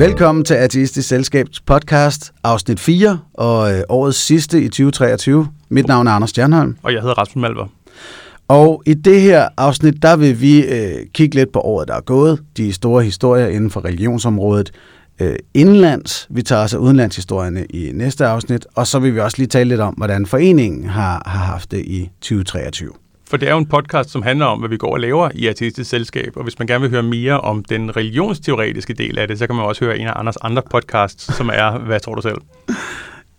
Velkommen til Ateistisk Selskabs podcast, afsnit 4, og øh, årets sidste i 2023. Mit navn er Anders Stjernholm. Og jeg hedder Rasmus Malver. Og i det her afsnit, der vil vi øh, kigge lidt på året, der er gået, de store historier inden for religionsområdet, øh, indlands. Vi tager os af udenlandshistorierne i næste afsnit, og så vil vi også lige tale lidt om, hvordan foreningen har, har haft det i 2023. For det er jo en podcast, som handler om, hvad vi går og laver i Ateistisk Selskab, og hvis man gerne vil høre mere om den religionsteoretiske del af det, så kan man også høre en af Anders andre podcasts, som er Hvad tror du selv?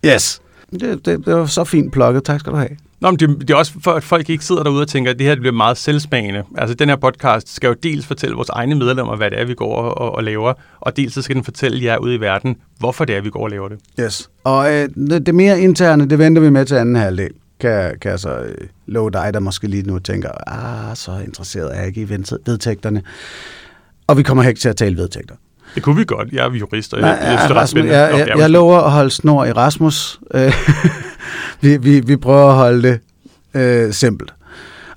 Yes. Det, det, det var så fint plukket. Tak skal du have. Nå, men det, det er også for, at folk ikke sidder derude og tænker, at det her bliver meget selvsmagende. Altså, den her podcast skal jo dels fortælle vores egne medlemmer, hvad det er, vi går og, og, laver, og dels så skal den fortælle jer ude i verden, hvorfor det er, vi går og laver det. Yes. Og øh, det, det mere interne, det venter vi med til anden halvdel. Kan, kan jeg så øh, love dig, der måske lige nu tænker, ah, så interesseret er jeg ikke i vedtægterne. Og vi kommer ikke til at tale vedtægter. Det kunne vi godt. Jeg er jurist, og Nej, jeg, jeg synes, det er ret Rasmus, spændende. jeg, jeg, jeg lover at holde snor i Rasmus. Øh, vi, vi, vi prøver at holde det øh, simpelt.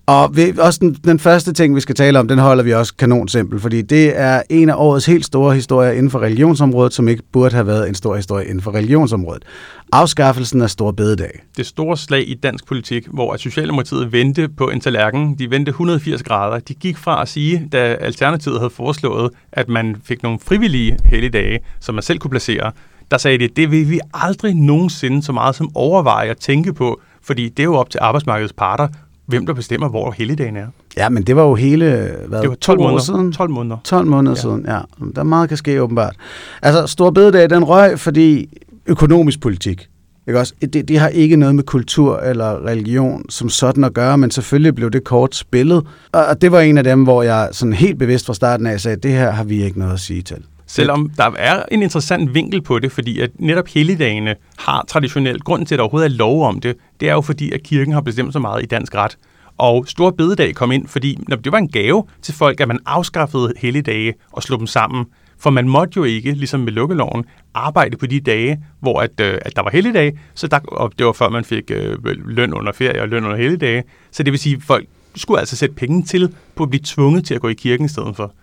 Og vi, også den, den første ting, vi skal tale om, den holder vi også kanon simpel, fordi det er en af årets helt store historier inden for religionsområdet, som ikke burde have været en stor historie inden for religionsområdet. Afskaffelsen af Stor Bededag. det store slag i dansk politik, hvor Socialdemokratiet vendte på en tallerken. De vendte 180 grader. De gik fra at sige, da Alternativet havde foreslået, at man fik nogle frivillige helligdage, som man selv kunne placere, der sagde de, det vil vi aldrig nogensinde så meget som overveje at tænke på, fordi det er jo op til arbejdsmarkedets parter, hvem der bestemmer, hvor helligdagen er. Ja, men det var jo hele, hvad, Det var 12 to år måneder. siden? 12 måneder. 12 måneder Ja. siden, ja. Der er meget kan ske åbenbart. Altså, Stor Bededag, den røg, fordi økonomisk politik. Ikke også? Det, det har ikke noget med kultur eller religion som sådan at gøre, men selvfølgelig blev det kort spillet. Og, og det var en af dem, hvor jeg sådan helt bevidst fra starten af sagde, at det her har vi ikke noget at sige til. Selvom der er en interessant vinkel på det, fordi at netop helligdagene har traditionelt, grunden til, at der overhovedet er lov om det, det er jo fordi, at kirken har bestemt så meget i dansk ret. Og Stor Bededag kom ind, fordi når det var en gave til folk, at man afskaffede helligdage og slog dem sammen. For man måtte jo ikke, ligesom med lukkeloven, arbejde på de dage, hvor at, øh, at der var helligdage, så der, og det var før man fik øh, løn under ferie og løn under helligdage. Så det vil sige, at folk skulle altså sætte penge til på at blive tvunget til at gå i kirken i stedet for.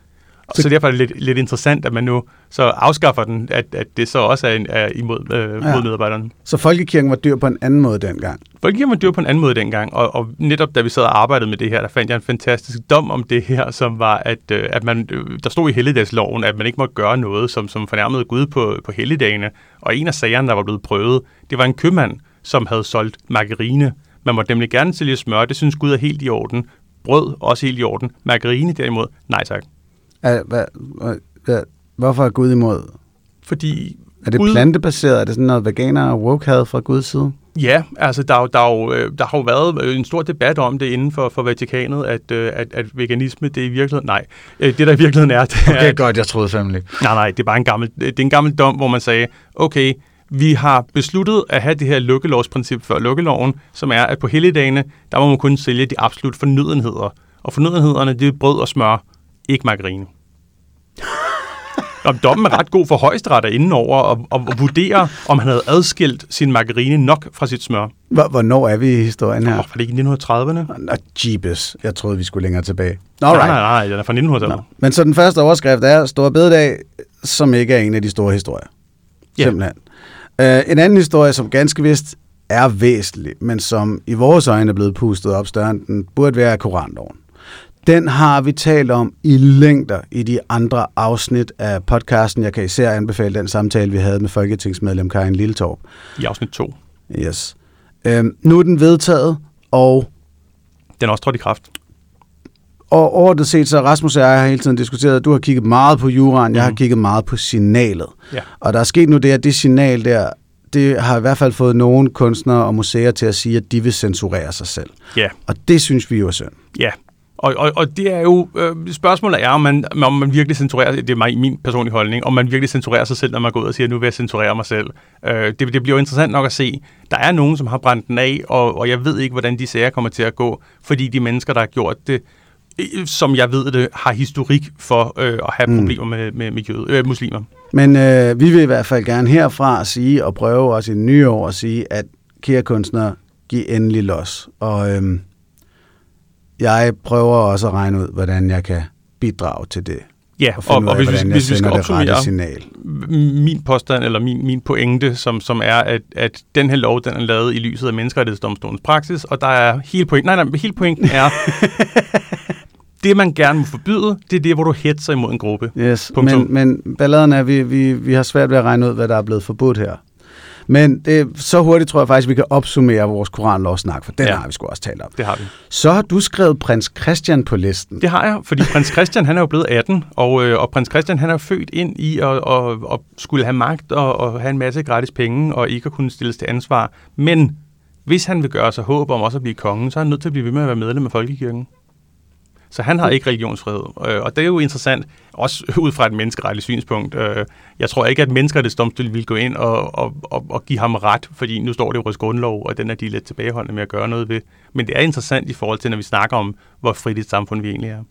Så, så derfor er det lidt, lidt interessant, at man nu så afskaffer den, at, at det så også er, en, er imod øh, Ja. mod medarbejderne. Så folkekirken var dyr på en anden måde dengang. Folkekirken var dyr på en anden måde dengang, og, og netop da vi sad og arbejdede med det her, der fandt jeg en fantastisk dom om det her, som var, at, øh, at man, øh, der stod i helligdagsloven, at man ikke måtte gøre noget, som, som fornærmede Gud på, på helligdagene. Og en af sagerne, der var blevet prøvet, det var en købmand, som havde solgt margarine. Man måtte nemlig gerne sælge smør, det synes Gud er helt i orden. Brød også helt i orden. Margarine derimod, nej tak. Hvorfor er Gud imod? Fordi Er det Gud- plantebaseret? Er det sådan noget veganer og woke havde fra Guds side? Ja, altså der, er der, er jo, øh, der har jo været øh, en stor debat om det inden for, for Vatikanet, at, øh, at, at veganisme, det er i virkeligheden, nej, det der i virkeligheden er, det er, at, godt, jeg troede fandme ikke. nej, nej, det er bare en gammel, det er en gammel dom, hvor man sagde, okay, vi har besluttet at have det her lukkelovsprincip før lukkeloven, som er, at på helligdagene, der må man kun sælge de absolut fornødenheder. Og fornødenhederne, det er brød og smør, ikke margarine. Om dommen er ret god for højesteret er inde over og, og, vurdere, om han havde adskilt sin margarine nok fra sit smør. Hvor, hvornår er vi i historien her? Åh, var det ikke i 1930'erne? Nå, jeebus. Jeg troede, vi skulle længere tilbage. Nå, Nej, right. nej, nej, den er fra 1900-tallet. Nå. Men så den første overskrift er Stor Bededag, som ikke er en af de store historier. Ja. Simpelthen. Uh, en anden historie, som ganske vist er væsentlig, men som i vores øjne er blevet pustet op større, end den burde være Koranloven. Den har vi talt om i længder i de andre afsnit af podcasten. Jeg kan især anbefale den samtale, vi havde med folketingsmedlem Karin Lilletorp. I afsnit 2. Yes. Øhm, nu er den vedtaget, og Den er også trådt i kraft. Og overordnet set, så Rasmus og jeg har hele tiden diskuteret, du har kigget meget på juraen, jeg har Mhm. kigget meget på signalet. Ja. Og der er sket nu det, at det signal der, det har i hvert fald fået nogle kunstnere og museer til at sige, at de vil censurere sig selv. Ja, Og det synes vi jo er synd. ja. Og, og, og det er jo, øh, spørgsmålet er, om man, om man virkelig censurerer, det er min personlige holdning, om man virkelig censurerer sig selv, når man går ud og siger, nu vil jeg censurere mig selv. Øh, det, det bliver jo interessant nok at se. Der er nogen, som har brændt den af, og, og jeg ved ikke, hvordan de sager kommer til at gå, fordi de mennesker, der har gjort det, øh, som jeg ved det, har historik for øh, at have Mm. problemer med, med, med jøde, øh, muslimer. Men øh, vi vil i hvert fald gerne herfra sige og prøve også i det nye år at sige, at kære kunstnere, giv endelig los. Og øhm, jeg prøver også at regne ud, hvordan jeg kan bidrage til det. Ja, og, og, og hvis, vi, hvis vi skal opsummere signal. min påstand, eller min, min pointe, som, som er, at, at den her lov, den er lavet i lyset af menneskerettighedsdomstolens praksis, og der er hele pointen, nej, nej, hele pointen er, det man gerne må forbyde, det er det, hvor du hætter imod en gruppe. Yes, men, men balladen er, at vi, vi, vi har svært ved at regne ud, hvad der er blevet forbudt her. Men det, så hurtigt tror jeg faktisk, vi kan opsummere vores koranlovsnak, for den ja, har vi sgu også talt om. Det har vi. Så har du skrevet prins Christian på listen. Det har jeg, fordi prins Christian han er jo blevet 18, og, øh, og prins Christian han er født ind i at, at, at skulle have magt og, og have en masse gratis penge og ikke at kunne stilles til ansvar. Men hvis han vil gøre sig håb om også at blive kongen, så er han nødt til at blive ved med at være medlem af Folkekirken. Så han har ikke religionsfrihed. Øh, og det er jo interessant, også ud fra et menneskeretligt synspunkt. Øh, jeg tror ikke, at menneskerettighedsdomstolen vil gå ind og, og, og, og give ham ret, fordi nu står det i vores grundlov, og den er de lidt tilbageholdende med at gøre noget ved. Men det er interessant i forhold til, når vi snakker om, hvor frit et samfund vi egentlig er.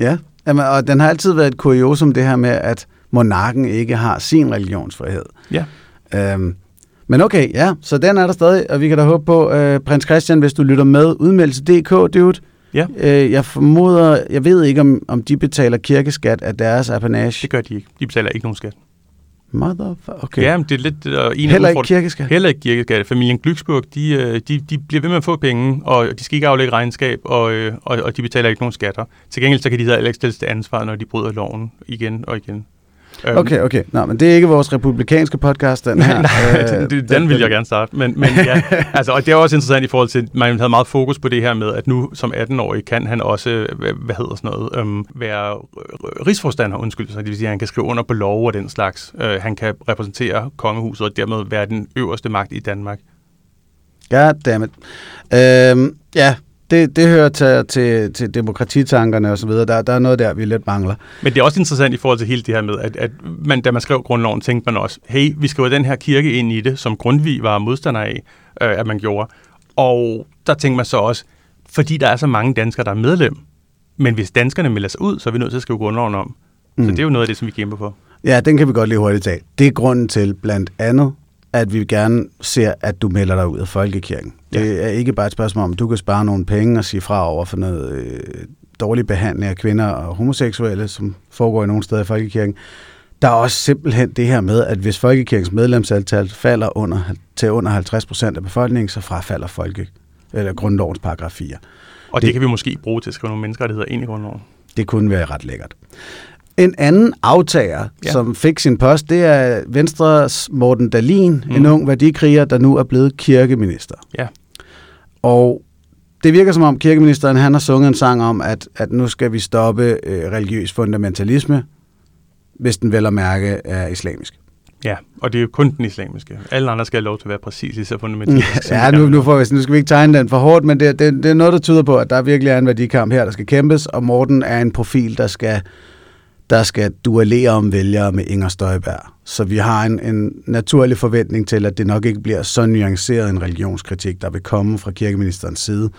Ja, Jamen, og den har altid været et kuriosum, det her med, at monarken ikke har sin religionsfrihed. Ja. Øhm, men okay, ja, så den er der stadig, og vi kan da håbe på, øh, prins Christian, hvis du lytter med, udmeldelse.dk, dude, Ja. Øh, jeg formoder, jeg ved ikke, om, om de betaler kirkeskat af deres apanage. Det gør de ikke. De betaler ikke nogen skat. Mother, okay. Ja, men det er lidt... Uh, en Heller ikke kirkeskat? Heller ikke kirkeskat. Familien Glücksburg, de, øh, de, de bliver ved med at få penge, og de skal ikke aflægge regnskab, og, øh, og, og de betaler ikke nogen skatter. Til gengæld så kan de heller ikke stilles til ansvar, når de bryder loven igen og igen. Øhm. Okay, okay. Nå, men det er ikke vores republikanske podcast, den her. Nej, den, den, den vil jeg gerne starte. Men, men ja, altså, og det er også interessant i forhold til, at man havde meget fokus på det her med, at nu som 18-årig kan han også, hvad hedder sådan noget, øhm, være rigsforstander, undskyld, så det vil sige, at han kan skrive under på lov og den slags. Øh, han kan repræsentere kongehuset og dermed være den øverste magt i Danmark. Goddammit. Øhm, ja, det, det hører til, til, til demokratitankerne og så videre. Der, der er noget der, vi lidt mangler. Men det er også interessant i forhold til hele det her med, at, at man, da man skrev grundloven, tænkte man også, hey, vi skriver den her kirke ind i det, som Grundtvig var modstander af, øh, at man gjorde. Og der tænkte man så også, fordi der er så mange danskere, der er medlem, men hvis danskerne melder sig ud, så er vi nødt til at skrive grundloven om. Mm. Så det er jo noget af det, som vi kæmper for. Ja, den kan vi godt lige hurtigt tage. Det er grunden til blandt andet, at vi gerne ser, at du melder dig ud af folkekirken. Ja. Det er ikke bare et spørgsmål om, du kan spare nogle penge og sige fra over for noget øh, dårlig behandling af kvinder og homoseksuelle, som foregår i nogle steder i folkekirken. Der er også simpelthen det her med, at hvis folkekirkens medlemsantal falder under, til under 50 procent af befolkningen, så frafalder folke, eller grundlovens paragraf 4. Og det, det kan vi måske bruge til at skrive nogle menneskerettigheder ind i grundloven. Det kunne være ret lækkert. En anden aftager, ja. som fik sin post, det er Venstres Morten Dalin, mm. en ung værdikriger, der nu er blevet kirkeminister. Ja. Og det virker som om kirkeministeren han har sunget en sang om, at, at nu skal vi stoppe øh, religiøs fundamentalisme, hvis den vel at mærke er islamisk. Ja, og det er jo kun den islamiske. Alle andre skal have lov til at være præcis lige så fundamentalistisk. Ja, nu, nu, får vi, nu skal vi ikke tegne den for hårdt, men det, det, det er noget, der tyder på, at der virkelig er en værdikamp her, der skal kæmpes, og Morten er en profil, der skal der skal duellere om vælgere med Inger Støjberg. Så vi har en, en naturlig forventning til, at det nok ikke bliver så nuanceret en religionskritik, der vil komme fra kirkeministerens side.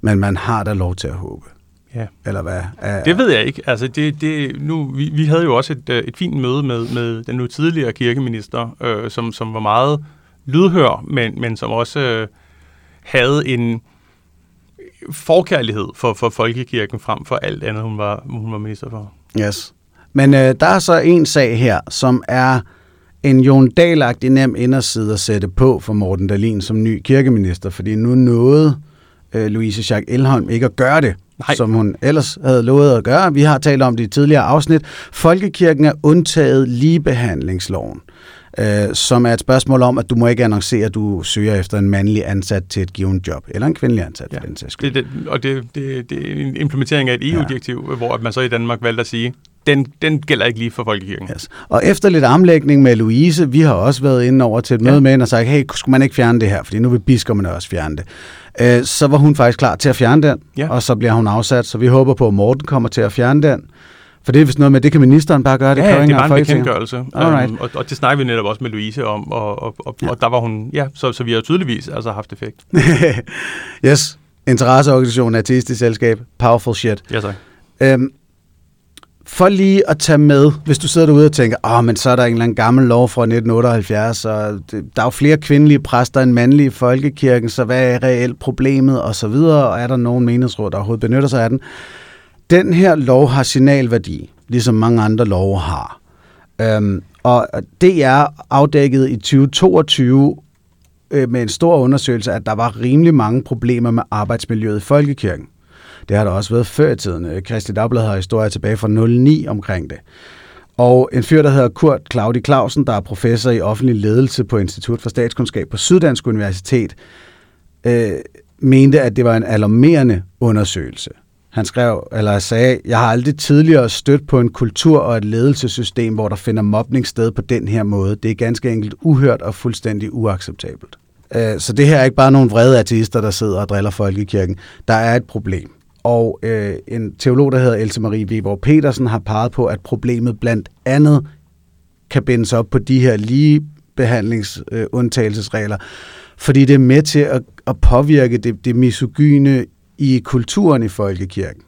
Men man har da lov til at håbe. Ja. Eller hvad? Det ved jeg ikke. Altså, det, det, nu, vi, vi havde jo også et, øh, et fint møde med, med den nu tidligere kirkeminister, øh, som, som var meget lydhør, men, men som også øh, havde en forkærlighed for, for folkekirken frem for alt andet, hun var, hun var minister for. Yes. Men øh, der er så en sag her, som er en Jon Dahlagtig nem inderside at sætte på for Morten Dalin som ny kirkeminister, fordi nu nåede øh, Louise Schack Elholm ikke at gøre det, Nej. som hun ellers havde lovet at gøre. Vi har talt om det i tidligere afsnit. Folkekirken er undtaget ligebehandlingsloven øh, som er et spørgsmål om, at du må ikke annoncere, at du søger efter en mandlig ansat til et givet job, eller en kvindelig ansat ja. for den sags det, det, Og det, det, det er en implementering af et EU-direktiv, ja. hvor man så i Danmark valgte at sige, den, den gælder ikke lige for folkekirken. Yes. Og efter lidt omlægning med Louise, vi har også været inde over til et møde ja. med hende og sagt, hey, skulle man ikke fjerne det her, fordi nu vil biskopperne også fjerne det. Øh, så var hun faktisk klar til at fjerne den, ja. og så bliver hun afsat, så vi håber på, at Morten kommer til at fjerne den. For det er vist noget med, det kan ministeren bare gøre, det ja, det er bare en bekendtgørelse. Um, og, og det snakker vi netop også med Louise om, og, og, og, ja. og der var hun, ja, så, så vi har tydeligvis altså haft effekt. yes, interesseorganisation, artistisk selskab, powerful shit. Ja, tak. Øhm, for lige at tage med, hvis du sidder derude og tænker, åh, oh, men så er der en eller anden gammel lov fra 1978, og det, der er jo flere kvindelige præster end mandlige i folkekirken, så hvad er reelt problemet, og så videre, og er der nogen menighedsråd, der overhovedet benytter sig af den? Den her lov har signalværdi. ligesom mange andre love har. Øhm, og det er afdækket i 2022 øh, med en stor undersøgelse, at der var rimelig mange problemer med arbejdsmiljøet i folkekirken. Det har der også været før i tiden. Øh, Kristi Dagblad har historier tilbage fra 09 omkring det. Og en fyr, der hedder Kurt Claudi Clausen, der er professor i offentlig ledelse på Institut for Statskundskab på Syddansk Universitet, øh, mente, at det var en alarmerende undersøgelse. Han skrev, eller sagde, jeg har aldrig tidligere stødt på en kultur og et ledelsessystem, hvor der finder mobning sted på den her måde. Det er ganske enkelt uhørt og fuldstændig uacceptabelt. Øh, så det her er ikke bare nogle vrede ateister, der sidder og driller folkekirken. Der er et problem. Og øh, en teolog, der hedder Else Marie Weber Petersen, har peget på, at problemet blandt andet kan bindes op på de her ligebehandlingsundtagelsesregler, øh, fordi det er med til at, at påvirke det, det misogyne i kulturen i folkekirken.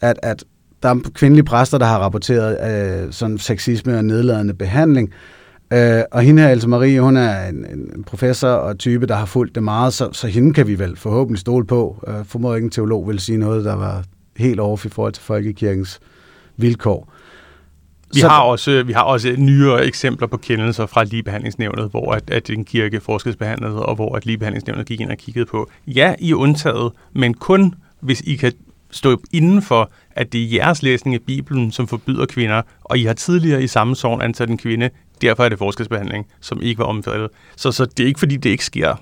At, at der er kvindelige præster, der har rapporteret øh, sådan sexisme og nedladende behandling, Øh, og hende her, Else Marie, hun er en, en professor og type, der har fulgt det meget, så, så hende kan vi vel forhåbentlig stole på. Øh, formoder ikke en teolog vil sige noget, der var helt over i forhold til folkekirkens vilkår. Vi så, har, også, vi har også nyere eksempler på kendelser fra ligebehandlingsnævnet, hvor at, at en kirke forskelsbehandlede, og hvor at ligebehandlingsnævnet gik ind og kiggede på, ja, I er undtaget, men kun hvis I kan stå inden for, at det er jeres læsning af Bibelen, som forbyder kvinder, og I har tidligere i samme sovn ansat en kvinde, derfor er det forskelsbehandling, som ikke var omfattet. Så, så det er ikke, fordi det ikke sker.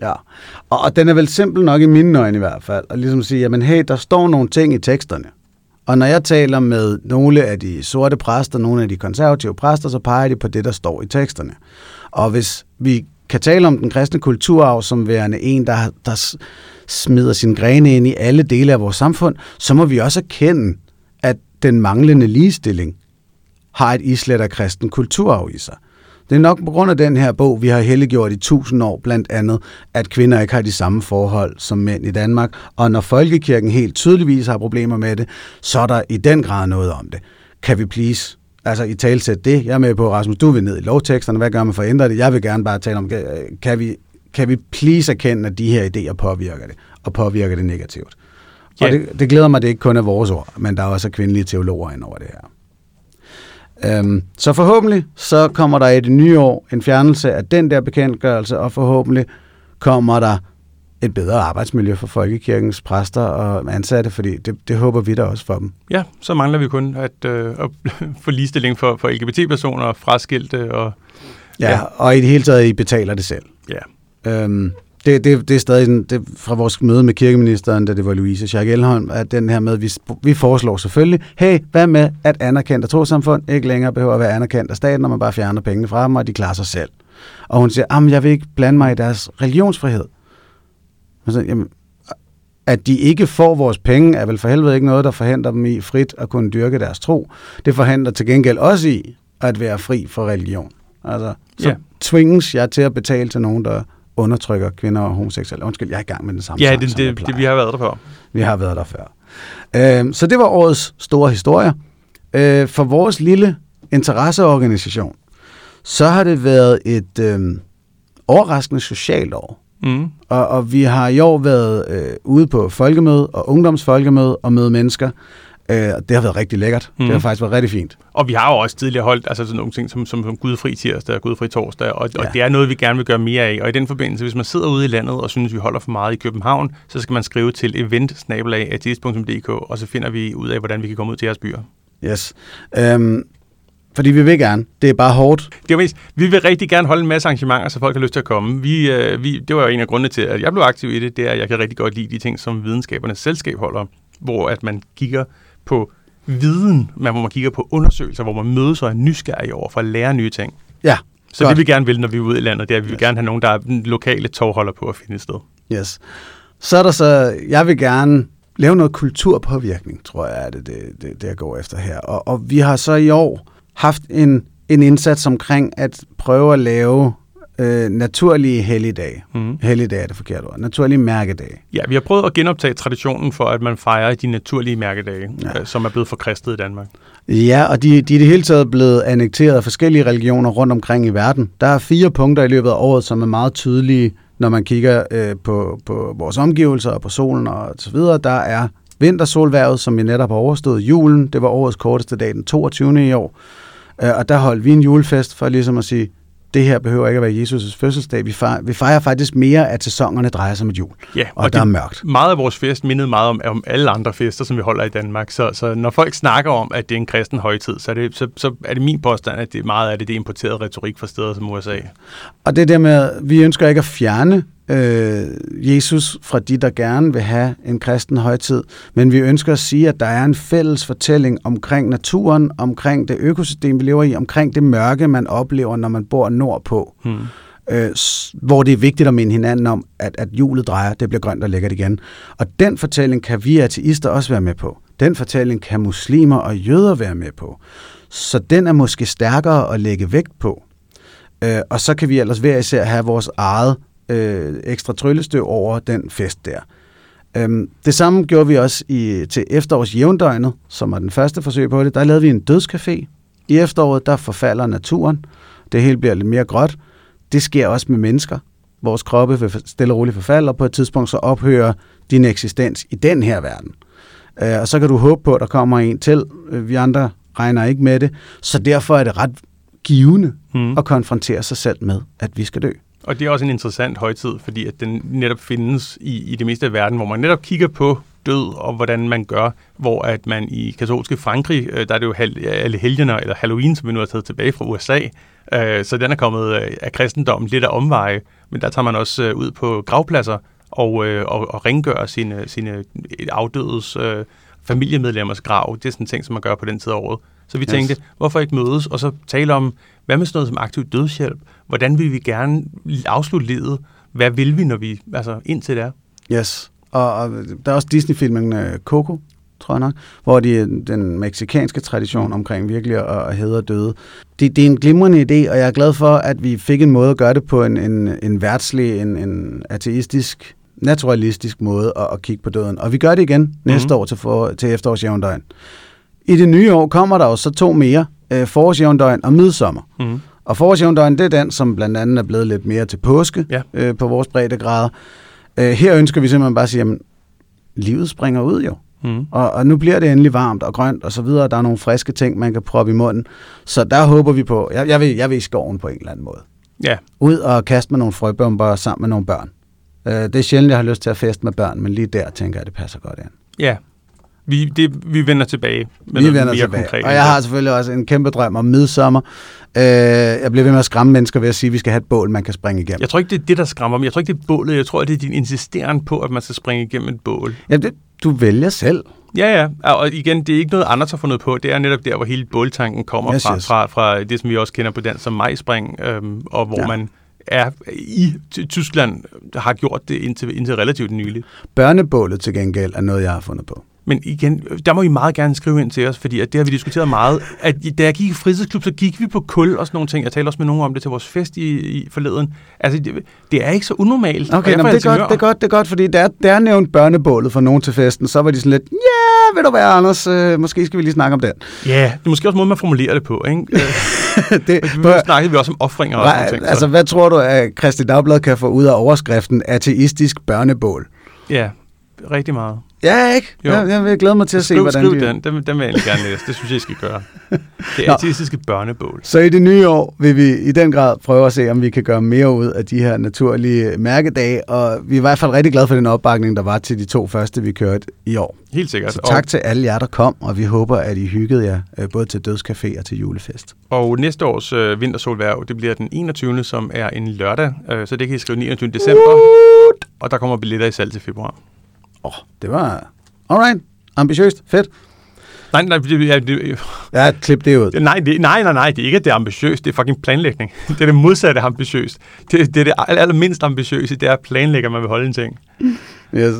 Ja, og, og den er vel simpel nok i mine øjne i hvert fald, at ligesom sige, jamen hey, der står nogle ting i teksterne. Og når jeg taler med nogle af de sorte præster, nogle af de konservative præster, så peger de på det, der står i teksterne. Og hvis vi kan tale om den kristne kulturarv som værende en, der, der smider sin grene ind i alle dele af vores samfund, så må vi også erkende, at den manglende ligestilling har et islet af kristen kulturarv i sig. Det er nok på grund af den her bog, vi har helliggjort i tusind år, blandt andet, at kvinder ikke har de samme forhold som mænd i Danmark. Og når folkekirken helt tydeligvis har problemer med det, så er der i den grad noget om det. Kan vi please altså i talsæt det. Jeg er med på, Rasmus, du vil ned i lovteksterne. Hvad gør man for at ændre det? Jeg vil gerne bare tale om, kan vi, kan vi please erkende, at de her idéer påvirker det, og påvirker det negativt? Ja. Og det, det glæder mig, at det ikke kun er vores ord, men der er også kvindelige teologer ind over det her. Øhm, så forhåbentlig så kommer der i det nye år en fjernelse af den der bekendtgørelse, og forhåbentlig kommer der et bedre arbejdsmiljø for folkekirkens præster og ansatte, fordi det, det håber vi da også for dem. Ja, så mangler vi kun at, øh, at få ligestilling for, for LGBT-personer, fraskilte og... Ja, ja, og i det hele taget, I betaler det selv. Ja. Øhm, det, det, det er stadig det, fra vores møde med kirkeministeren, da det var Louise Schack Elholm, at den her med, vi, vi foreslår selvfølgelig, hey, hvad med at anerkendte trosamfund ikke længere behøver at være anerkendt af staten, når man bare fjerner pengene fra dem, og de klarer sig selv. Og hun siger, jeg vil ikke blande mig i deres religionsfrihed. Så, jamen, at de ikke får vores penge, er vel for helvede ikke noget, der forhindrer dem i frit at kunne dyrke deres tro. Det forhindrer til gengæld også i at være fri for religion. Altså, så ja. tvinges jeg til at betale til nogen, der undertrykker kvinder og homoseksuelle. Undskyld, jeg er i gang med den samme Ja, sang, det, det, det, vi har været der før. Vi har været der før. Øh, så det var årets store historie. Øh, for vores lille interesseorganisation, så har det været et øh, overraskende socialt år. Mm. Og, og vi har i år været øh, ude på folkemøde og ungdomsfolkemøde og møde mennesker, Øh, det har været rigtig lækkert. Mm. Det har mhm. faktisk været rigtig fint. Og vi har jo også tidligere holdt altså sådan nogle ting som, som, som Gudfri tirsdag og Gudfri torsdag, og, ja. og det er noget, vi gerne vil gøre mere af. Og i den forbindelse, hvis man sidder ude i landet og synes, vi holder for meget i København, så skal man skrive til event og så finder vi ud af, hvordan vi kan komme ud til jeres byer. Yes. Um, fordi vi vil gerne. Det er bare hårdt. Det er mest, vi vil rigtig gerne holde en masse arrangementer, så folk har lyst til at komme. Vi, øh, vi, det var jo en af grundene til, at jeg blev aktiv i det. Det er, at jeg kan rigtig godt lide de ting, som videnskabernes selskab holder, hvor at man kigger på viden, men hvor man kigger på undersøgelser, hvor man mødes og er nysgerrig over for at lære nye ting. Ja, Så godt. det vi gerne vil, når vi er ude i landet, det er, at vi yes. vil gerne have nogen, der er lokale togholder på at finde et sted. Yes. Så er der så, jeg vil gerne lave noget kulturpåvirkning, tror jeg, er det, det, det, det jeg går efter her. Og, og vi har så i år haft en, en indsats omkring at prøve at lave øh, naturlige helligdage. Mm. Helligdage er det forkerte ord. Naturlige mærkedage. Ja, vi har prøvet at genoptage traditionen for, at man fejrer de naturlige mærkedage, ja. øh, som er blevet forkristet i Danmark. Ja, og de, de er det hele taget blevet annekteret af forskellige religioner rundt omkring i verden. Der er fire punkter i løbet af året, som er meget tydelige, når man kigger øh, på, på vores omgivelser og på solen og så videre. Der er vintersolværvet, som vi netop har overstået. Julen, det var årets korteste dag, den 22. i år. Øh, og der holdt vi en julefest for ligesom at sige, det her behøver ikke at være Jesus' fødselsdag. Vi fejrer, vi fejrer faktisk mere, at sæsonerne drejer sig om jul. Ja, og, og der er mørkt. Meget af vores fest mindede meget om, om alle andre fester, som vi holder i Danmark. Så, så når folk snakker om, at det er en kristen højtid, så er det, så, så er det min påstand, at det meget af det, det er importeret retorik fra steder som USA. Og det der med, vi ønsker ikke at fjerne øh, Jesus fra de, der gerne vil have en kristen højtid, men vi ønsker at sige, at der er en fælles fortælling omkring naturen, omkring det økosystem, vi lever i, omkring det mørke, man oplever, når man bor nordpå. Hmm. Øh, hvor det er vigtigt at minde hinanden om, at, at julet drejer, det bliver grønt og lækkert igen. Og den fortælling kan vi ateister også være med på. Den fortælling kan muslimer og jøder være med på. Så den er måske stærkere at lægge vægt på. Øh, og så kan vi ellers hver især have vores eget øh, ekstra tryllestøv over den fest der. Øhm, det samme gjorde vi også i, til efterårs jævndøgnet, som var den første forsøg på det. Der lavede vi en dødscafé. I efteråret, der forfalder naturen. Det hele bliver lidt mere gråt. Det sker også med mennesker. Vores kroppe vil stille og roligt forfalde, og på et tidspunkt så ophører din eksistens i den her verden. Øh, og så kan du håbe på, at der kommer en til. Øh, vi andre regner ikke med det. Så derfor er det ret givende mm. at konfrontere sig selv med, at vi skal dø. Og det er også en interessant højtid, fordi at den netop findes i, i det meste af verden, hvor man netop kigger på død og hvordan man gør, hvor at man i katolske Frankrig, øh, der er det jo alle helgener, eller Halloween, som vi nu har taget tilbage fra USA, øh, så den er kommet øh, af kristendommen lidt af omveje, men der tager man også øh, ud på gravpladser og, og, og rengør sine, sine afdødes familiemedlemmers grav. Det er sådan en ting, som man gør på den tid af året. Så vi yes. tænkte, hvorfor ikke mødes og så tale om, hvad med sådan noget som aktiv dødshjælp? Hvordan vil vi gerne afslutte livet? Hvad vil vi, når vi, altså indtil det er? Yes, og, og der er også Disney-filmen uh, Coco, tror jeg nok, hvor de den meksikanske tradition omkring virkelig at, at hedre døde. Det, det er en glimrende idé, og jeg er glad for, at vi fik en måde at gøre det på en, en, en værtslig, en, en ateistisk, naturalistisk måde at, at kigge på døden. Og vi gør det igen mm-hmm. næste år til, for, til efterårsjævndøgn. I det nye år kommer der jo så to mere, øh, forårsjævndøgn og midsommer. Mm. Og forårsjævndøgn, det er den, som blandt andet er blevet lidt mere til påske ja. øh, på vores breddegrader. Øh, her ønsker vi simpelthen bare at sige, at livet springer ud jo. Mm. Og, og nu bliver det endelig varmt og grønt og så videre. Der er nogle friske ting, man kan proppe i munden. Så der håber vi på, jeg, jeg, vil, jeg vil i skoven på en eller anden måde. Ja. Ud og kaste med nogle frøbomber sammen med nogle børn. Øh, det er sjældent, jeg har lyst til at feste med børn, men lige der tænker jeg, det passer godt ind. Ja, vi, det, vi vender tilbage med vi vender mere tilbage. konkret. Og jeg har selvfølgelig også en kæmpe drøm om midsommer. Øh, jeg bliver ved med at skræmme mennesker ved at sige, at vi skal have et bål, man kan springe igennem. Jeg tror ikke, det er det, der skræmmer mig. Jeg tror ikke, det er bålet. Jeg tror, det er din insisteren på, at man skal springe igennem et bål. Ja, det, du vælger selv. Ja, ja. Og igen, det er ikke noget andet har fundet på. Det er netop der, hvor hele båltanken kommer yes, fra, yes. fra, fra det, som vi også kender på den som majspring, øhm, og hvor ja. man er i Tyskland har gjort det indtil, indtil relativt nyligt. Børnebålet til gengæld er noget, jeg har fundet på. Men igen, der må I meget gerne skrive ind til os, fordi at det har vi diskuteret meget. At da jeg gik i fritidsklub, så gik vi på kul og sådan nogle ting. Jeg talte også med nogen om det til vores fest i, i forleden. Altså, det, det er ikke så unormalt. Okay, nå, det, er godt, det er godt, det er godt, fordi der, der er nævnt børnebålet for nogen til festen, så var de sådan lidt, ja, yeah, ved du hvad, Anders, øh, måske skal vi lige snakke om den. Ja, yeah, det er måske også måde, man formulerer det på, ikke? det, nu snakkede vi også om offringer og sådan ting. Altså, hvad tror du, at Christi Dagblad kan få ud af overskriften ateistisk børnebål? Ja, rigtig meget. Ja, ikke? Jo. Jeg, jeg vil glæde mig til at skriv, se, hvordan skriv de... den. den. Den vil jeg gerne læse. Det synes jeg, I skal gøre. Det er artistiske børnebål. Så i det nye år vil vi i den grad prøve at se, om vi kan gøre mere ud af de her naturlige mærkedage, og vi er i hvert fald rigtig glade for den opbakning, der var til de to første, vi kørte i år. Helt sikkert. Så tak og... til alle jer, der kom, og vi håber, at I hyggede jer øh, både til dødscafé og til julefest. Og næste års øh, vintersolværv, det bliver den 21. som er en lørdag, øh, så det kan I skrive 29. december, What? og der kommer billetter i salg til februar. Åh, oh, det var Alright, ambitiøst, fedt. Nej, nej, det, ja, det, ja, klip det ud. Nej, det, nej, nej, nej, det er ikke, at det er ambitiøst, det er fucking planlægning. Det er det modsatte ambitiøst. Det, det er det allermindst ambitiøse, det er at planlægge, at man vil holde en ting. Yes.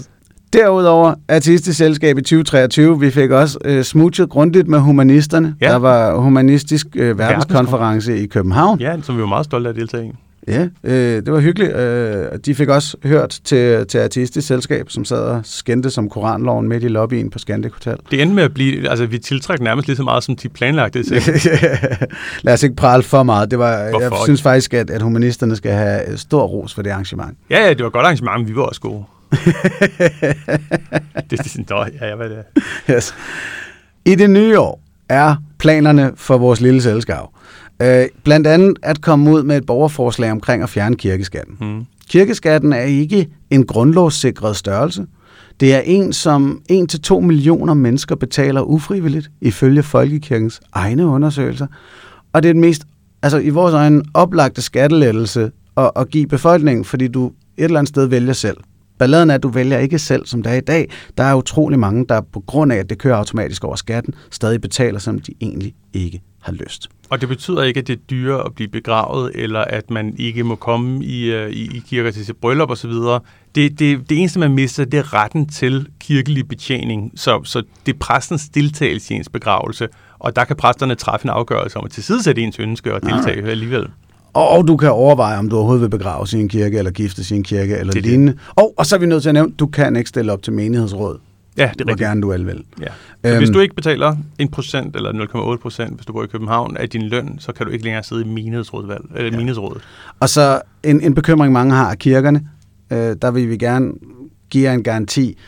Derudover, Artistisk Selskab i 2023, vi fik også øh, smutchet grundigt med humanisterne. Ja. Der var humanistisk øh, verdenskonference i København. Ja, som vi var meget stolte af at deltage i. Ja, øh, det var hyggeligt. Øh, de fik også hørt til, til artistisk selskab, som sad og skændte som koranloven midt i lobbyen på Scandic Hotel. Det endte med at blive, altså vi tiltrækker nærmest lige så meget, som de planlagte. Lad os ikke prale for meget. Det var, jeg synes faktisk, at, at humanisterne skal have stor ros for det arrangement. Ja, ja, det var et godt arrangement, men vi var også gode. det er sådan, ja, ja, hvad er det? Yes. I det nye år er planerne for vores lille selskab øh, blandt andet at komme ud med et borgerforslag omkring at fjerne kirkeskatten. Mm. Kirkeskatten er ikke en grundlovssikret størrelse. Det er en, som 1-2 millioner mennesker betaler ufrivilligt, ifølge Folkekirkens egne undersøgelser. Og det er den mest, altså i vores øjne, oplagte skattelettelse at, at give befolkningen, fordi du et eller andet sted vælger selv. Balladen er, at du vælger ikke selv, som det er i dag. Der er utrolig mange, der på grund af, at det kører automatisk over skatten, stadig betaler, som de egentlig ikke har lyst. Og det betyder ikke, at det er dyrere at blive begravet, eller at man ikke må komme i, uh, i, i kirker til sit bryllup osv. Det, det, det eneste, man mister, det er retten til kirkelig betjening. Så, så det er præstens deltagelse i ens begravelse, og der kan præsterne træffe en afgørelse om at tilsidesætte ens ønske og deltage ja. alligevel. Og, du kan overveje, om du overhovedet vil begraves i en kirke, eller giftes i en kirke, eller lignende. Og, og så er vi nødt til at nævne, du kan ikke stille op til menighedsråd. Ja, det er hvor gerne du vil. Ja. Så øhm, hvis du ikke betaler 1% eller 0,8%, hvis du bor i København, af din løn, så kan du ikke længere sidde i menighedsrådet. Eller ja. menighedsrådet. Og så en, en bekymring, mange har af kirkerne, øh, der vil vi gerne give en garanti.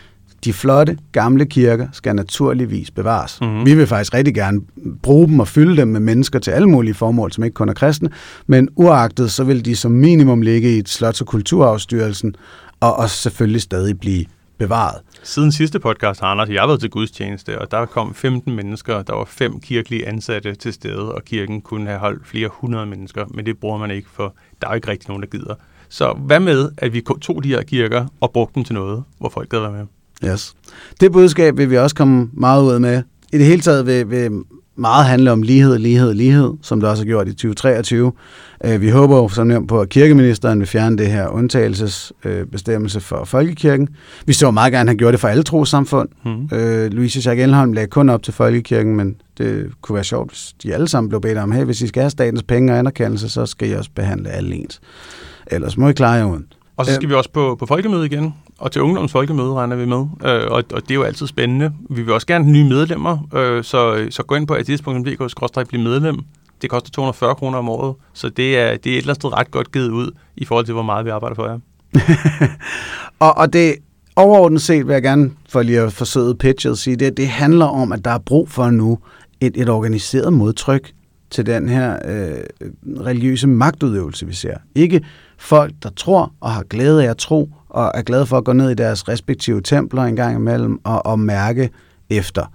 De flotte, gamle kirker skal naturligvis bevares. Mm-hmm. Vi vil faktisk rigtig gerne bruge dem og fylde dem med mennesker til alle mulige formål, som ikke kun er kristne, men uagtet, så vil de som minimum ligge i et slots- og kulturafstyrelsen, og, og selvfølgelig stadig blive bevaret. Siden sidste podcast, Anders, jeg har været til gudstjeneste, og der kom 15 mennesker, der var fem kirkelige ansatte til stede, og kirken kunne have holdt flere hundrede mennesker, men det bruger man ikke, for der er jo ikke rigtig nogen, der gider. Så hvad med, at vi tog de her kirker og brugte dem til noget, hvor folk gad være med? Yes. Det budskab vil vi også komme meget ud med. I det hele taget vil, vil meget handle om lighed, lighed, lighed, som det også har gjort i 2023. Øh, vi håber som nævnt på, at kirkeministeren vil fjerne det her undtagelsesbestemmelse for folkekirken. Vi så meget gerne have gjort det for alle trosamfund. Mm. Øh, Louise Jacques Elholm lagde kun op til folkekirken, men det kunne være sjovt, hvis de alle sammen blev bedt om, hey, hvis I skal have statens penge og anerkendelse, så skal I også behandle alle ens. Ellers må I klare jer uden. Og så skal øh, vi også på, på folkemøde igen, og til ungdoms folkemøde regner vi med, øh, og, og det er jo altid spændende. Vi vil også gerne have nye medlemmer, øh, så, så gå ind på atidspunkt.dk blive medlem. Det koster 240 kroner om året, så det er, det er et eller andet sted ret godt givet ud i forhold til, hvor meget vi arbejder for jer. og, og det overordnet set vil jeg gerne, for lige at forsøge pitchet, sige, det, det handler om, at der er brug for nu et, et organiseret modtryk til den her øh, religiøse magtudøvelse, vi ser. Ikke folk, der tror og har glæde af at tro, og er glade for at gå ned i deres respektive templer en gang imellem og, og mærke efter.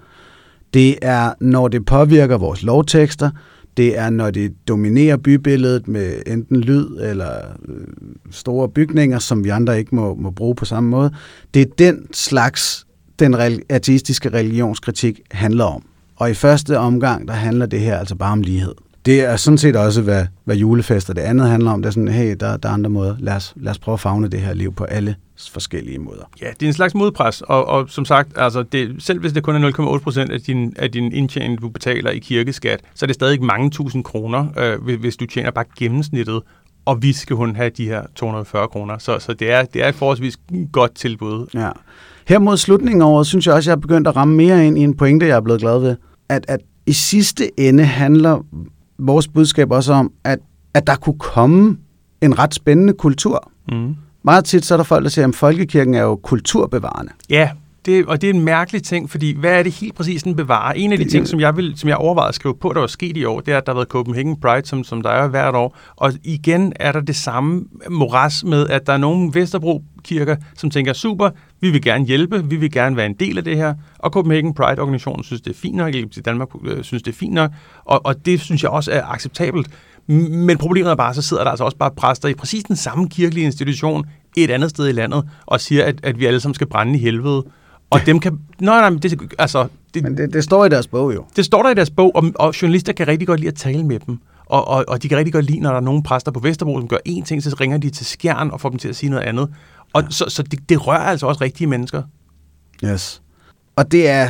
Det er, når det påvirker vores lovtekster, det er, når det dominerer bybilledet med enten lyd eller øh, store bygninger, som vi andre ikke må, må bruge på samme måde. Det er den slags, den ateistiske religionskritik handler om. Og i første omgang, der handler det her altså bare om lighed. Det er sådan set også, hvad, hvad julefester det andet handler om. Det er sådan, hey, der, der er andre måder. Lad os, lad os prøve at fagne det her liv på alle forskellige måder. Ja, det er en slags modpres, og, og som sagt, altså det, selv hvis det kun er 0,8 procent af din, af din indtjening, du betaler i kirkeskat, så er det stadig mange tusind kroner, øh, hvis du tjener bare gennemsnittet, og vi skal hun have de her 240 kroner. Så, så det, er, det er et forholdsvis godt tilbud. Ja. Her mod slutningen over, synes jeg også, jeg er begyndt at ramme mere ind i en pointe, jeg er blevet glad ved. At, at i sidste ende handler vores budskab også om, at, at der kunne komme en ret spændende kultur. Mm. Meget tit så er der folk, der siger, at folkekirken er jo kulturbevarende. Ja, det, og det er en mærkelig ting, fordi hvad er det helt præcis, den bevarer? En af de ting, som jeg, vil, som jeg overvejede at skrive på, der var sket i år, det er, at der har været Copenhagen Pride, som, som der er hvert år. Og igen er der det samme moras med, at der er nogle Vesterbro-kirker, som tænker, super, vi vil gerne hjælpe, vi vil gerne være en del af det her. Og Copenhagen Pride-organisationen synes, det er fint nok, LGBT Danmark øh, synes, det er fint nok. Og, og det synes jeg også er acceptabelt. Men problemet er bare, så sidder der altså også bare præster i præcis den samme kirkelige institution et andet sted i landet, og siger, at, at vi alle sammen skal brænde i helvede. Og dem kan... Nej, nej, det, altså, det, men det, det står i deres bog jo. Det står der i deres bog, og, og journalister kan rigtig godt lide at tale med dem. Og, og, og de kan rigtig godt lide, når der er nogle præster på Vesterbro, som gør én ting, så ringer de til skjern og får dem til at sige noget andet. Og ja. så, så det, det rører altså også rigtige mennesker. Yes. Og det er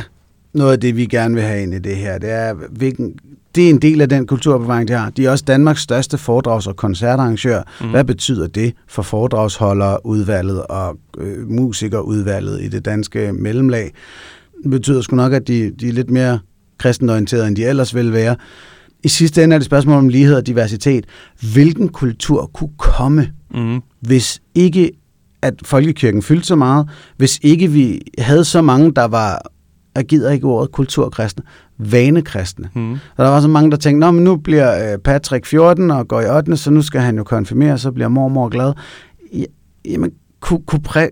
noget af det, vi gerne vil have ind i det her. Det er, hvilken, det er en del af den kulturbevaring, de har. De er også Danmarks største foredrags- og koncertarrangør. Mm. Hvad betyder det for foredragsholdere, udvalget og øh, musikerudvalget i det danske mellemlag? Det betyder sgu nok, at de, de er lidt mere kristenorienterede, end de ellers vil være. I sidste ende er det et spørgsmål om lighed og diversitet. Hvilken kultur kunne komme, mm. hvis ikke at folkekirken fyldte så meget, hvis ikke vi havde så mange, der var, jeg gider ikke ordet kulturkristne, vanekristne. Mm. Og der var så mange, der tænkte, Nå, men nu bliver øh, Patrick 14 og går i 8. så nu skal han jo konfirmere, så bliver mormor glad. Ja, jamen, kunne,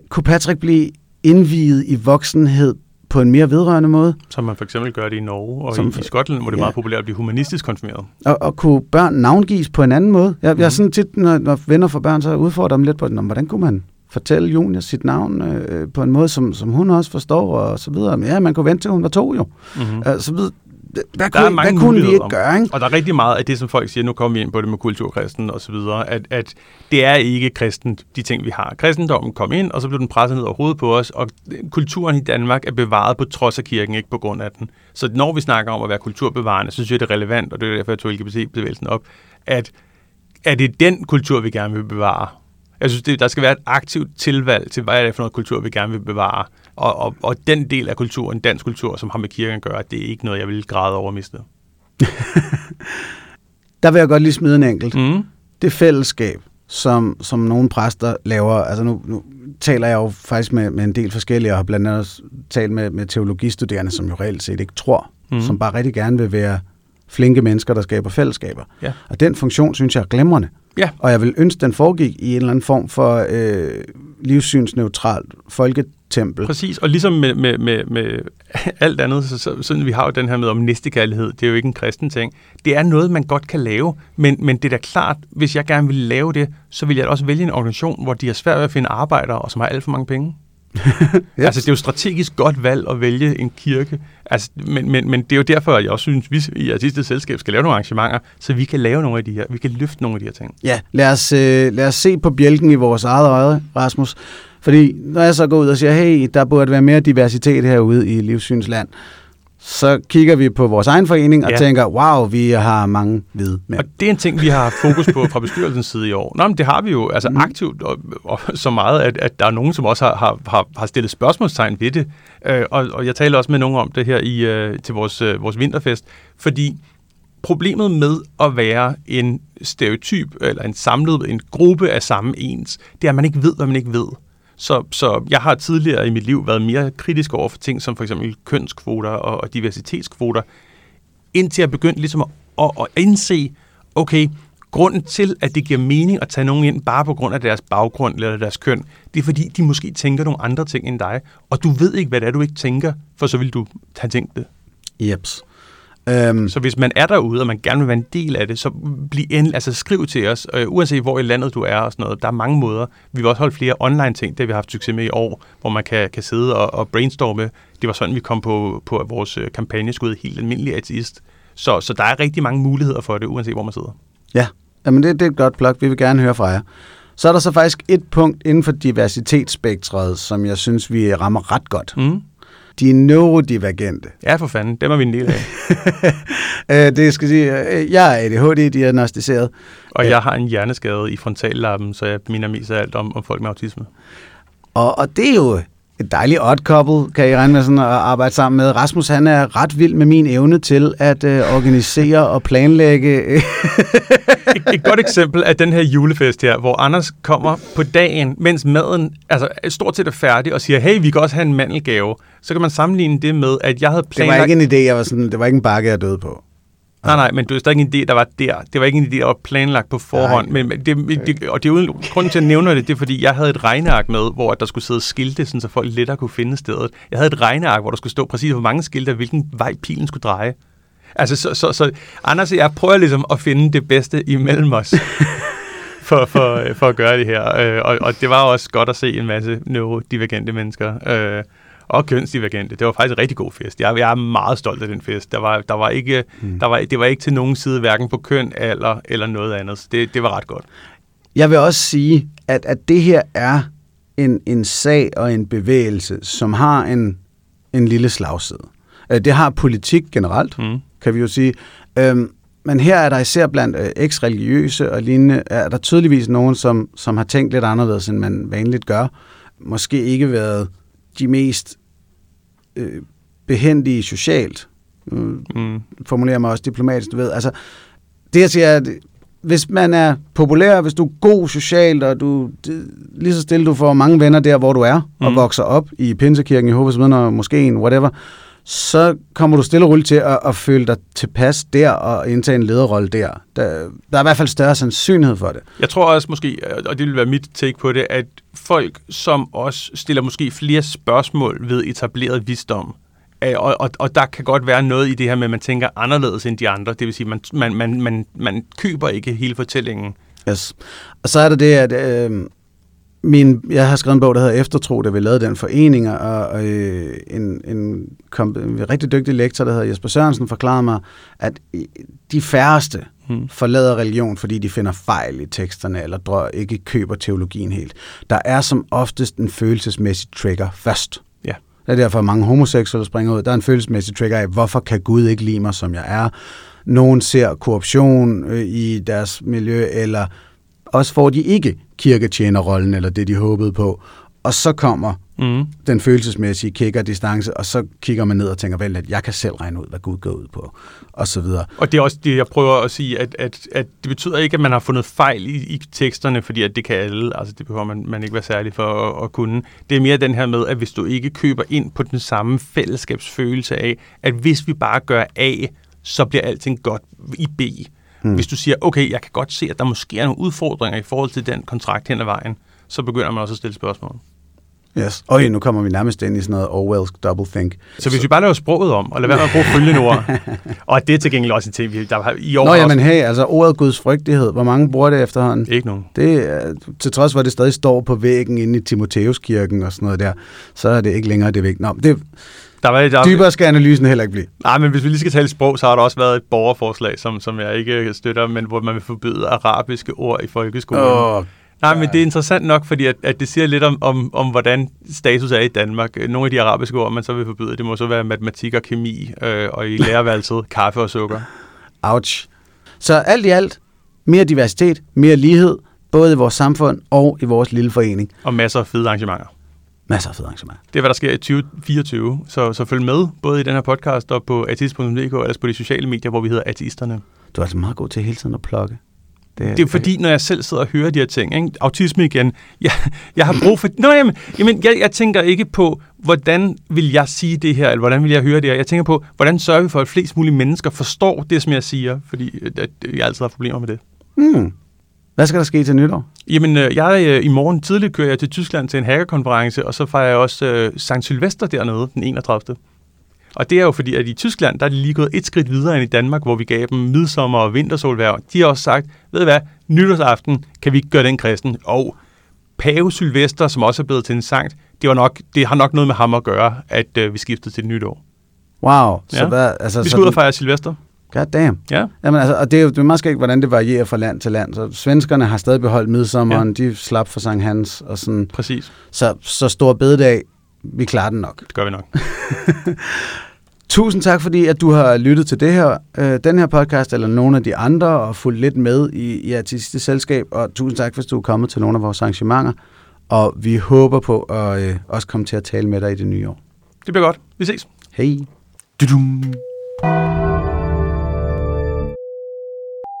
kunne, Patrick blive indviet i voksenhed på en mere vedrørende måde? Som man for eksempel gør det i Norge og Som i, i Skotland, hvor det er ja. meget populært at blive humanistisk konfirmeret. Og, og kunne børn navngives på en anden måde? Jeg, Mhm. jeg er sådan tit, når, når venner for børn, så udfordrer dem lidt på, "Nå, hvordan kunne man fortælle Junior sit navn øh, på en måde, som, som hun også forstår, og så videre. Men ja, man kunne vente til, hun var to jo. Mm-hmm. Øh, så videre. Hvad, Der er kunne, hvad kunne vi ikke gøre, ikke? Og der er rigtig meget af det, som folk siger, nu kommer vi ind på det med kulturkristen og så videre, at, at det er ikke kristent, de ting, vi har. Kristendommen kom ind, og så blev den presset ned over hovedet på os, og kulturen i Danmark er bevaret på trods af kirken, ikke på grund af den. Så når vi snakker om at være kulturbevarende, så synes jeg, det er relevant, og det er derfor, jeg tog LGBT-bevægelsen op, at, at det er den kultur, vi gerne vil bevare. Jeg synes, det, der skal være et aktivt tilvalg til, hvad er det for noget kultur, vi gerne vil bevare. Og, og, og den del af kulturen, dansk kultur, som har med kirken at gøre, det er ikke noget, jeg vil græde over at miste. Der vil jeg godt lige smide en enkelt. Mm. Det fællesskab, som, som nogle præster laver, altså nu, nu taler jeg jo faktisk med, med en del forskellige, og har blandt andet talt med, med teologistuderende, som jo reelt set ikke tror, mm. som bare rigtig gerne vil være flinke mennesker, der skaber fællesskaber. Ja. Og den funktion, synes jeg er glimrende. Ja. Og jeg vil ønske, den foregik i en eller anden form for øh, livssynsneutralt folketempel. Præcis, og ligesom med, med, med, med alt andet, så, så, sådan vi har jo den her med om næstekærlighed, det er jo ikke en kristen ting. Det er noget, man godt kan lave, men, men det er da klart, hvis jeg gerne vil lave det, så vil jeg også vælge en organisation, hvor de har svært ved at finde arbejdere, og som har alt for mange penge. Ja. Altså, det er jo strategisk godt valg at vælge en kirke. Altså, men, men, men det er jo derfor, at jeg også synes, at vi i Artistisk Selskab skal lave nogle arrangementer, så vi kan lave nogle af de her, vi kan løfte nogle af de her ting. Ja, lad os, øh, lad os se på bjælken i vores eget øje, Rasmus. Fordi når jeg så går ud og siger, hey, der burde være mere diversitet herude i Livssynsland, så kigger vi på vores egen forening og Ja. tænker, wow, vi har mange hvide mænd. Og det er en ting, vi har fokus på fra bestyrelsens side i år. Nå, men det har vi jo altså Mm. aktivt, og, og så meget, at, at der er nogen, som også har, har, har, har stillet spørgsmålstegn ved det. Øh, og, og jeg taler også med nogen om det her i, øh, til vores, øh, vores vinterfest, fordi problemet med at være en stereotyp, eller en samlet, en gruppe af samme ens, det er, at man ikke ved, hvad man ikke ved. Så, så jeg har tidligere i mit liv været mere kritisk over for ting som for eksempel kønskvoter og, og diversitetskvoter, indtil jeg begyndte ligesom at, at, at indse, okay, grunden til, at det giver mening at tage nogen ind bare på grund af deres baggrund eller deres køn, det er fordi, de måske tænker nogle andre ting end dig, og du ved ikke, hvad det er, du ikke tænker, for så vil du have tænkt det. Jeps. Øhm, Så hvis man er derude, og man gerne vil være en del af det, så bliv endelig, altså skriv til os, øh, uanset hvor i landet du er og sådan noget. Der er mange måder. Vi vil også holde flere online ting, det har vi haft succes med i år, hvor man kan, kan sidde og, og brainstorme. Det var sådan, vi kom på, på vores øh, kampagne skulle helt almindelig ateist. Så, så der er rigtig mange muligheder for det, uanset hvor man sidder. ja, Jamen det, det er et godt plug. Vi vil gerne høre fra jer. Så er der så faktisk et punkt inden for diversitetsspektret, som jeg synes, vi rammer ret godt. Mm. De neurodivergente. Ja, for fanden. Dem er vi en del af. Øh, det skal sige, øh, jeg er ADHD-diagnostiseret. Og Ja. jeg har en hjerneskade i frontallappen, så jeg minder mest af alt om, om folk med autisme. Og, og det er jo et dejligt odd couple, kan I regne med sådan at arbejde sammen med. Rasmus, han er ret vild med min evne til at øh, organisere og planlægge. et, et godt eksempel er den her julefest her, hvor Anders kommer på dagen, mens maden altså, stort set er færdig, og siger, hey, vi kan også have en mandelgave. Så kan man sammenligne det med, at jeg havde det planlagt... var ikke en idé, jeg var sådan, det var ikke en bakke, jeg døde på. Nej, nej, men det var stadig ikke en idé, der var der. Det var ikke en idé, der var planlagt på forhånd. Nej. Men men det, det, og det er uden, grunden til, at jeg nævner det, det er, fordi jeg havde et regneark med, hvor der skulle sidde skilte, sådan, så folk lettere kunne finde stedet. Jeg havde et regneark, hvor der skulle stå præcis, hvor mange skilte, og hvilken vej pilen skulle dreje. Altså, så, så, så Anders og jeg prøver ligesom at finde det bedste imellem os. For, for, for at gøre det her. Øh, Og, og det var også godt at se en masse neurodivergente mennesker. Øh, og kønsdivergente. Det var faktisk en rigtig god fest. Jeg, jeg er meget stolt af den fest. Der var, der var ikke, mm. der var, det var ikke til nogen side, hverken på køn, alder eller noget andet. Så det, det var ret godt. Jeg vil også sige, at, at det her er en, en sag og en bevægelse, som har en, en lille slagside. Øh, Det har politik generelt, Mm. kan vi jo sige. Øhm, men her er der især blandt øh, eks-religiøse og lignende, er der tydeligvis nogen, som, som har tænkt lidt anderledes, end man vanligt gør. Måske ikke været de mest øh, behendige socialt. Øh, Mm. formulerer mig også diplomatisk, du ved. Altså, det jeg siger, er, at hvis man er populær, hvis du er god socialt, og du det, lige så stille, du får mange venner der, hvor du er, mm. og vokser op i Pinsekirken, i Jehovas vidner, moskeen, whatever, så kommer du stille og roligt til at, at føle dig tilpas der, og indtage en lederrolle der. der. Der er i hvert fald større sandsynlighed for det. Jeg tror også måske, og det vil være mit take på det, at folk, som også stiller måske flere spørgsmål ved etableret visdom, og, og, og der kan godt være noget i det her med, at man tænker anderledes end de andre. Det vil sige, man, man, man, man, man køber ikke hele fortællingen. Yes. Og så er der det, at øh, min, jeg har skrevet en bog, der hedder Eftertro, da vi lavede den forening, og øh, en, en, kom, en rigtig dygtig lektor, der hedder Jesper Sørensen, forklarede mig, at i- de færreste Hmm. forlader religion, fordi de finder fejl i teksterne, eller drø, ikke køber teologien helt. Der er som oftest en følelsesmæssig trigger først. Ja. Det er derfor, at mange homoseksuelle springer ud. Der er en følelsesmæssig trigger af, hvorfor kan Gud ikke lide mig, som jeg er? Nogen ser korruption øh, i deres miljø, eller også får de ikke kirketjenerrollen, eller det, de håbede på. Og så kommer Mm. den følelsesmæssige kick og distance, og så kigger man ned og tænker, vel, at jeg kan selv regne ud, hvad Gud går ud på, og så videre. Og det er også det, jeg prøver at sige, at, at, at det betyder ikke, at man har fundet fejl i, i teksterne, fordi at det kan alle. Altså, det behøver man, man ikke være særlig for at, at kunne. Det er mere den her med, at hvis du ikke køber ind på den samme fællesskabsfølelse af, at hvis vi bare gør A, så bliver alting godt i B. Hmm. Hvis du siger, okay, jeg kan godt se, at der måske er nogle udfordringer i forhold til den kontrakt hen ad vejen, så begynder man også at stille spørgsmål. Yes. Og nu kommer vi nærmest ind i sådan noget Orwell's double think. Så hvis vi bare laver sproget om, og lader være med at bruge følgende ord, og det er til gengæld også en ting, vi der har i år Nå, har jamen hey, altså ordet Guds frygtighed, hvor mange bruger det efterhånden? også, ikke nogen. Det til trods for, at det stadig står på væggen inde i Timoteuskirken og sådan noget der, så er det ikke længere det vigtige. Nå, det, Der var, der, dybere skal analysen heller ikke blive. Nej, men hvis vi lige skal tale sprog, så har der også været et borgerforslag, som, som jeg ikke støtter, men hvor man vil forbyde arabiske ord i folkeskolen. Åh, Nej, men det er interessant nok, fordi at, at det siger lidt om, om, om, hvordan status er i Danmark. Nogle af de arabiske ord, man så vil forbyde, det må så være matematik og kemi, øh, og i lærerværelset kaffe og sukker. ouch. Så alt i alt, mere diversitet, mere lighed, både i vores samfund og i vores lille forening. Og masser af fede arrangementer. Masser af fede arrangementer. Det er, hvad der sker i 2024, så, så følg med, både i den her podcast og på ateist.dk, og ellers på de sociale medier, hvor vi hedder Ateisterne. Du er altså meget god til hele tiden at plukke. Det er fordi, når jeg selv sidder og hører de her ting, ikke? autisme igen, jeg, jeg har brug for... Nå, jamen, jamen jeg, jeg tænker ikke på, hvordan vil jeg sige det her, eller hvordan vil jeg høre det her. Jeg tænker på, hvordan sørger vi for, at flest mulige mennesker forstår det, som jeg siger, fordi at, jeg altid har problemer med det. Hmm. Hvad skal der ske til nytår? Jamen, øh, jeg øh, i morgen tidligt kører jeg til Tyskland til en hackerkonference, og så fejrer jeg også øh, Sankt Sylvester dernede den 31. Og det er jo fordi, at i Tyskland, der er de lige gået et skridt videre end i Danmark, hvor vi gav dem midsommer og vintersolværv. De har også sagt, ved du hvad, nytårsaften kan vi ikke gøre den kristen. Og Pave Sylvester, som også er blevet til en sankt, det, var nok, det har nok noget med ham at gøre, at øh, vi skiftede til et nytår. Wow. Så Ja. hvad, altså, Vi så skal ud og fejre Sylvester. God damn. Ja, Jamen, altså, og det er jo det er meget skægt, hvordan det varierer fra land til land. Så svenskerne har stadig beholdt midsommeren, ja. de slap for Sankt Hans, og sådan. præcis. Så, så stor bededag, vi klarer den nok. Det gør vi nok. Tusind tak, fordi at du har lyttet til det her, øh, den her podcast, eller nogle af de andre, og fulgt lidt med i, i Artistisk Selskab. Og tusind tak, hvis du er kommet til nogle af vores arrangementer. Og vi håber på at øh, også komme til at tale med dig i det nye år. Det bliver godt. Vi ses. Hej. Du-dum.